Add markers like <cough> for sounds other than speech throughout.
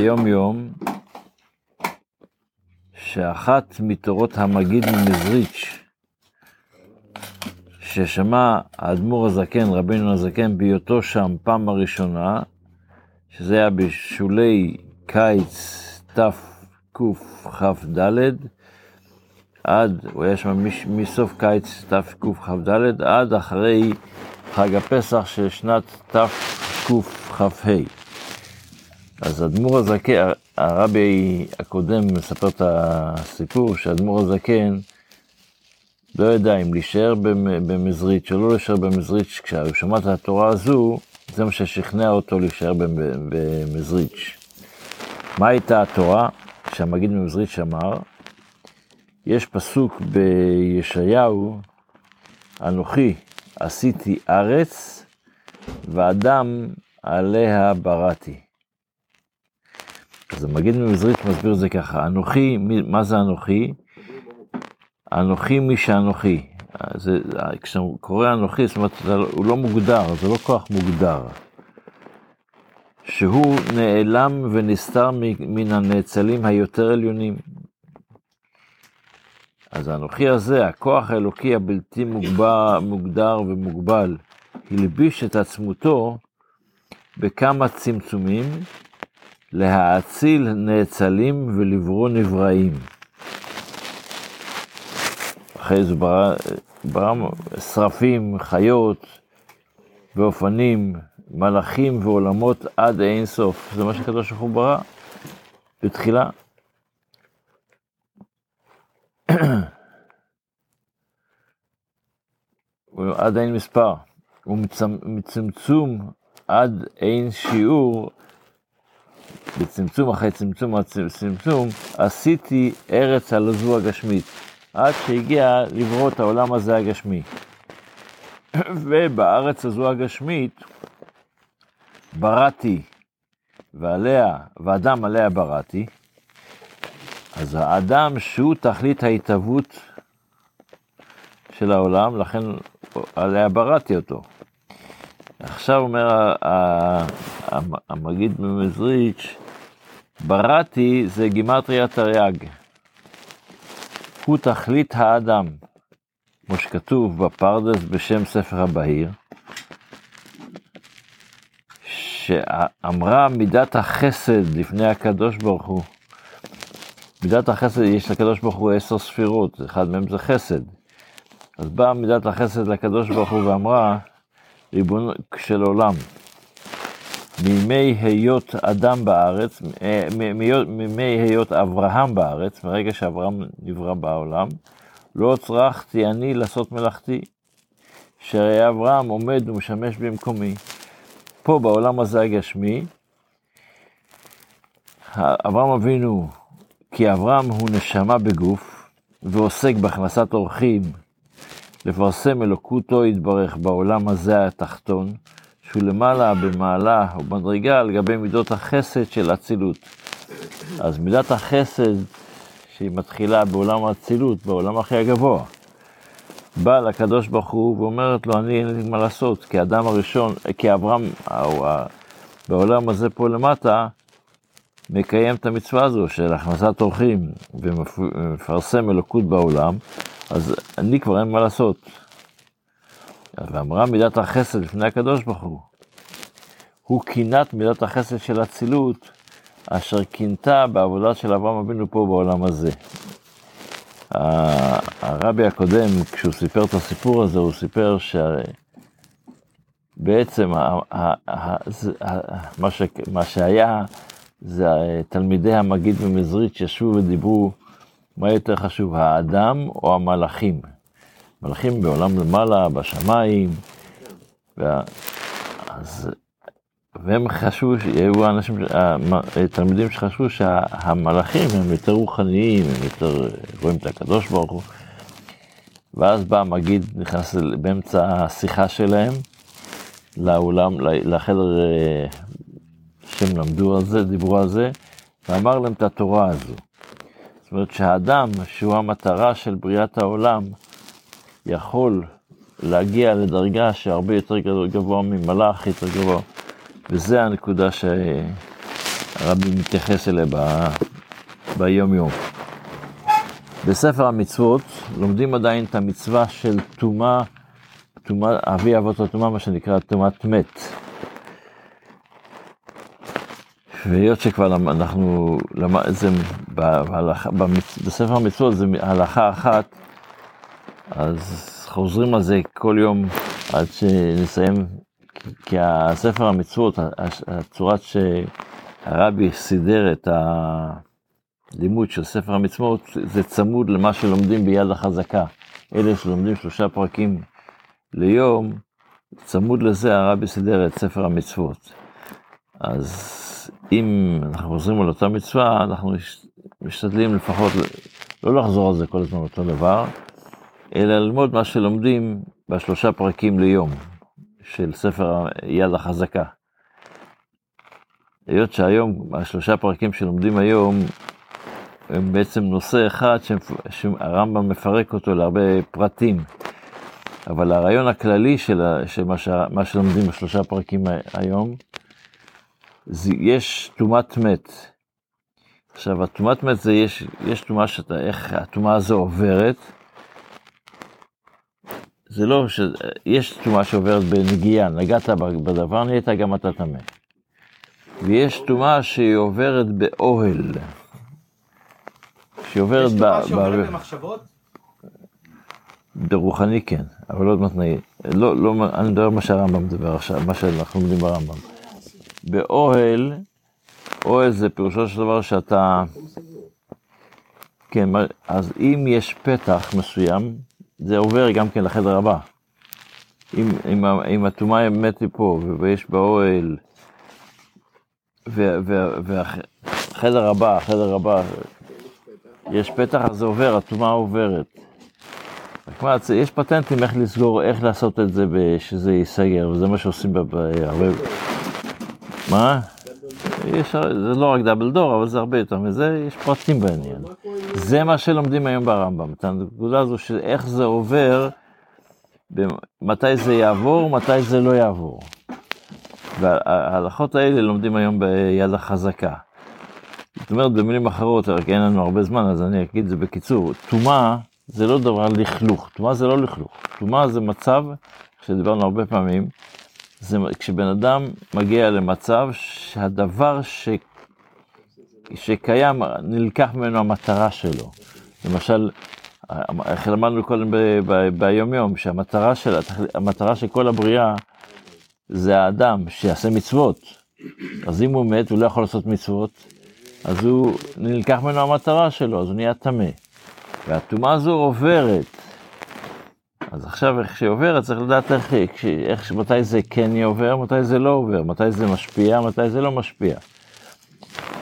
יום יום, שאחת מתורות המגיד ממזריץ', ששמע האדמו"ר הזקן, רבינו הזקן, בהיותו שם פעם הראשונה, שזה היה בשולי קיץ תקכ"ד, עד, הוא היה שם מסוף קיץ תקכ"ד, עד אחרי חג הפסח של שנת תקכ"ה. אז אדמו"ר הזקן, הרבי הקודם מספר את הסיפור שאדמו"ר הזקן לא ידע אם להישאר במזריץ' או לא להישאר במזריץ', כשהוא שמע את התורה הזו, זה מה ששכנע אותו להישאר במזריץ'. מה הייתה התורה שהמגיד ממזריץ' אמר? יש פסוק בישעיהו, אנוכי עשיתי ארץ, ואדם עליה בראתי. אז המגיד ממזריץ' מסביר את זה ככה, אנוכי, מה זה אנוכי? אנוכי מי שאנוכי. זה, כשאתה קורא אנוכי, זאת אומרת, זה, הוא לא מוגדר, זה לא כוח מוגדר. שהוא נעלם ונסתר מן הנאצלים היותר עליונים. אז האנוכי הזה, הכוח האלוקי הבלתי מוגבר, מוגדר ומוגבל, הלביש את עצמותו בכמה צמצומים להאציל נאצלים ולברוא נבראים. אחרי זה ברא שרפים, חיות ואופנים, מלאכים ועולמות עד אין סוף. זה מה שקדוש ברוך הוא ברא בתחילה. <clears throat> עד אין מספר, ומצמצום עד אין שיעור, בצמצום אחרי צמצום עד צמצום, עשיתי ארץ על הזו הגשמית, עד שהגיע לברוא את העולם הזה הגשמי. <coughs> ובארץ הזו הגשמית בראתי, ועליה, ואדם עליה בראתי, אז האדם שהוא תכלית ההתהוות של העולם, לכן עליה בראתי אותו. עכשיו אומר המגיד ממזריץ', בראתי זה גימטריה תרי"ג. הוא תכלית האדם, כמו שכתוב בפרדס בשם ספר הבהיר, שאמרה מידת החסד לפני הקדוש ברוך הוא. מידת החסד, יש לקדוש ברוך הוא עשר ספירות, אחד מהם זה חסד. אז באה מידת החסד לקדוש ברוך הוא ואמרה, ריבון של עולם, מימי היות אדם בארץ, מימי היות אברהם בארץ, מרגע שאברהם נברא בעולם, לא צרכתי אני לעשות מלאכתי, שהרי אברהם עומד ומשמש במקומי. פה בעולם הזה הגשמי, אברהם אבינו, כי אברהם הוא נשמה בגוף, ועוסק בהכנסת אורחים, לפרסם אלוקותו יתברך בעולם הזה התחתון, שהוא למעלה במעלה או במדרגה על גבי מידות החסד של אצילות. אז מידת החסד שהיא מתחילה בעולם האצילות, בעולם הכי הגבוה, באה לקדוש ברוך הוא ואומרת לו, אני אין לי מה לעשות, כי האדם הראשון, כי אברהם, בעולם הזה פה למטה, מקיים את המצווה הזו של הכנסת אורחים ומפרסם אלוקות בעולם, אז אני כבר אין מה לעשות. ואמרה מידת החסד לפני הקדוש ברוך הוא. הוא קינת מידת החסד של אצילות, אשר קינתה בעבודה של אברהם אבינו פה בעולם הזה. הרבי הקודם, כשהוא סיפר את הסיפור הזה, הוא סיפר שבעצם מה שהיה, זה תלמידי המגיד במזרית שישבו ודיברו מה יותר חשוב, האדם או המלאכים? מלאכים בעולם למעלה, בשמיים, וה... אז... והם חשבו, היו אנשים, תלמידים שחשבו שהמלאכים הם יותר רוחניים, הם יותר רואים את הקדוש ברוך הוא. ואז בא המגיד, נכנס באמצע השיחה שלהם לאולם, לחדר אה, שהם למדו על זה, דיברו על זה, ואמר להם את התורה הזו. זאת אומרת שהאדם, שהוא המטרה של בריאת העולם, יכול להגיע לדרגה שהרבה יותר גבוה ממלאך, יותר גבוה. וזה הנקודה ש... הרבי מתייחס אליה ב... ביום יום. בספר המצוות לומדים עדיין את המצווה של טומאה, אבי אבות הטומאה, מה שנקרא טומאת מת. והיות שכבר אנחנו, בהלכה, בספר המצוות זה הלכה אחת, אז חוזרים על זה כל יום עד שנסיים, כי הספר המצוות, הצורת שהרבי סידר את הלימוד של ספר המצוות, זה צמוד למה שלומדים ביד החזקה. אלה שלומדים שלושה פרקים ליום, צמוד לזה הרבי סידר את ספר המצוות. אז אם אנחנו חוזרים על אותה מצווה, אנחנו משתדלים לפחות לא לחזור על זה כל הזמן אותו דבר, אלא ללמוד מה שלומדים בשלושה פרקים ליום של ספר יד החזקה. היות שהיום, השלושה פרקים שלומדים היום, הם בעצם נושא אחד שהרמב"ם מפרק אותו להרבה פרטים. אבל הרעיון הכללי של, מה, שלומדים בשלושה פרקים היום, יש טומאת מת. עכשיו, הטומאת מת זה, יש, יש טומאה שאתה, איך הטומאה הזו עוברת. זה לא, ש... יש טומאה שעוברת בנגיעה, נגעת בדבר, נהיית גם אתה טמא. ויש טומאה שהיא עוברת באוהל. שהיא עוברת ב... יש טומאה שעוברת במחשבות? ברוחני כן, אבל לא מתנאי. לא, לא, אני מדבר מה שהרמב"ם מדבר עכשיו, מה שאנחנו לומדים ברמב"ם. באוהל, אוהל זה פירושו של דבר שאתה... כן, אז אם יש פתח מסוים, זה עובר גם כן לחדר הבא. אם, אם, אם הטומאה מת פה ויש באוהל, והחדר הבא, החדר הבא, יש פתח, אז זה עובר, הטומאה עוברת. יש פטנטים איך לסגור, איך לעשות את זה שזה ייסגר, וזה מה שעושים בהרבה... מה? יש, זה לא רק דאבל דור, אבל זה הרבה יותר מזה, יש פרטים בעניין. זה מה שלומדים היום ברמב"ם, את הנקודה הזו של איך זה עובר, מתי זה יעבור, מתי זה לא יעבור. וההלכות האלה לומדים היום ביד החזקה. זאת אומרת, במילים אחרות, רק אין לנו הרבה זמן, אז אני אגיד את זה בקיצור. טומאה זה לא דבר לכלוך, טומאה זה לא לכלוך. טומאה זה מצב, שדיברנו הרבה פעמים, זה כשבן אדם מגיע למצב שהדבר ש... שקיים, נלקח ממנו המטרה שלו. למשל, איך למדנו קודם ביום יום, שהמטרה של, המטרה של כל הבריאה זה האדם שיעשה מצוות. אז אם הוא מת, הוא לא יכול לעשות מצוות, אז הוא נלקח ממנו המטרה שלו, אז הוא נהיה טמא. והטומאה הזו עוברת אז עכשיו איך שהיא עוברת צריך לדעת איך, איך, מתי זה כן עובר, מתי זה לא עובר, מתי זה משפיע, מתי זה לא משפיע.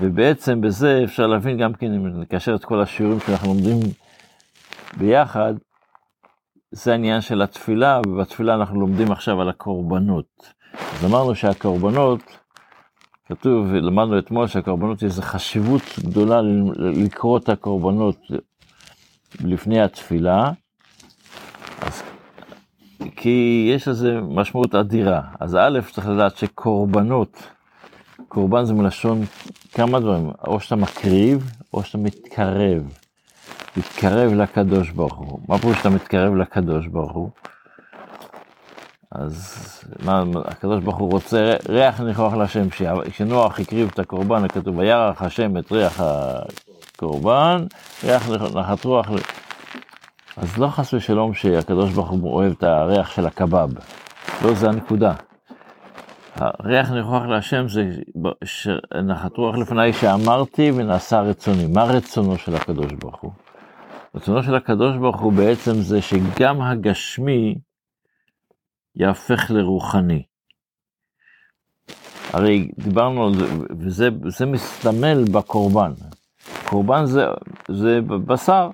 ובעצם בזה אפשר להבין גם כן, אם נקשר את כל השיעורים שאנחנו לומדים ביחד, זה העניין של התפילה, ובתפילה אנחנו לומדים עכשיו על הקורבנות. אז אמרנו שהקורבנות, כתוב, למדנו אתמול שהקורבנות יש חשיבות גדולה לקרוא את הקורבנות לפני התפילה, כי יש לזה משמעות אדירה. אז א', צריך לדעת שקורבנות, קורבן זה מלשון כמה דברים, או שאתה מקריב, או שאתה מתקרב. מתקרב לקדוש ברוך הוא. מה פירוש שאתה מתקרב לקדוש ברוך הוא? אז מה, הקדוש ברוך הוא רוצה ריח ניחוח להשם, כשנוח הקריב את הקורבן, כתוב, וירח השם את ריח הקורבן, ריח נחת רוח אז לא חס ושלום שהקדוש ברוך הוא אוהב את הריח של הקבב, לא זה הנקודה. הריח ניחוח להשם זה נחת רוח לפניי שאמרתי ונעשה רצוני. מה רצונו של הקדוש ברוך הוא? רצונו של הקדוש ברוך הוא בעצם זה שגם הגשמי יהפך לרוחני. הרי דיברנו על זה, וזה מסתמל בקורבן. קורבן זה, זה בשר,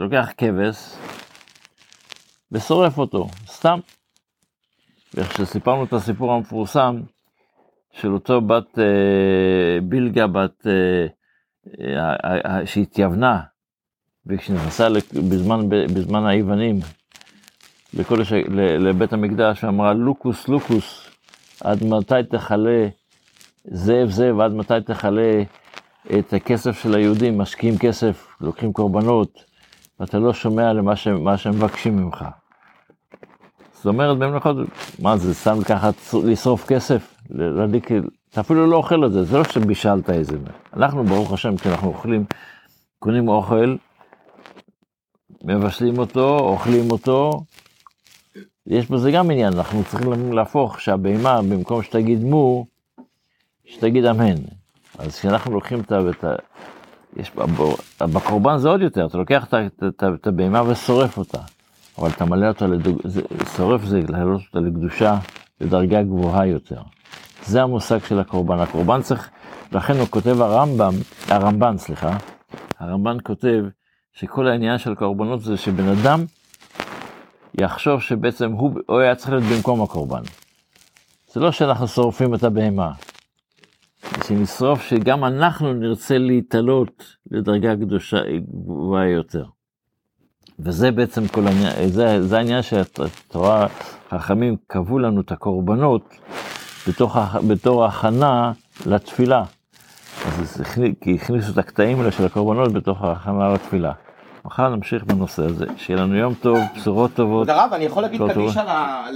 לוקח כבש ושורף אותו, סתם. ואיך שסיפרנו את הסיפור המפורסם של אותו בת אה, בילגה, בת אה, אה, אה, שהתייוונה, וכשנכנסה בזמן, בזמן היוונים לקודש, לבית המקדש, ואמרה לוקוס לוקוס, עד מתי תכלה זאב זאב, עד מתי תכלה את הכסף של היהודים, משקיעים כסף, לוקחים קורבנות, ואתה לא שומע למה ש, מה שהם מבקשים ממך. זאת אומרת, במלאכות, מה זה, סתם לקחת, לשרוף כסף? להדליק, אתה אפילו לא אוכל את זה, זה לא שבישלת איזה. אנחנו, ברוך השם, כשאנחנו אוכלים, קונים אוכל, מבשלים אותו, אוכלים אותו, יש בזה גם עניין, אנחנו צריכים להפוך שהבהמה, במקום שתגיד מו, שתגיד אמן. אז כשאנחנו לוקחים את ה... יש, בקורבן זה עוד יותר, אתה לוקח את הבהמה ושורף אותה, אבל אתה מלא אותה, לדוג... שורף זה להעלות אותה לקדושה, לדרגה גבוהה יותר. זה המושג של הקורבן. הקורבן צריך, לכן הוא כותב הרמב"ם, הרמב"ן, סליחה, הרמב"ן כותב שכל העניין של הקורבנות זה שבן אדם יחשוב שבעצם הוא, הוא היה צריך להיות במקום הקורבן. זה לא שאנחנו שורפים את הבהמה, שנשרוף שגם אנחנו נרצה להתעלות לדרגה קדושה גבוהה יותר. וזה בעצם כל העניין, זה, זה העניין שהתורה, חכמים קבעו לנו את הקורבנות בתוך, בתור הכנה לתפילה. אז כי הכניסו את הקטעים האלה של הקורבנות בתוך ההכנה לתפילה. מחר נמשיך בנושא הזה, שיהיה לנו יום טוב, בשורות טובות. הרב, אני יכול להגיד קדיש על ה...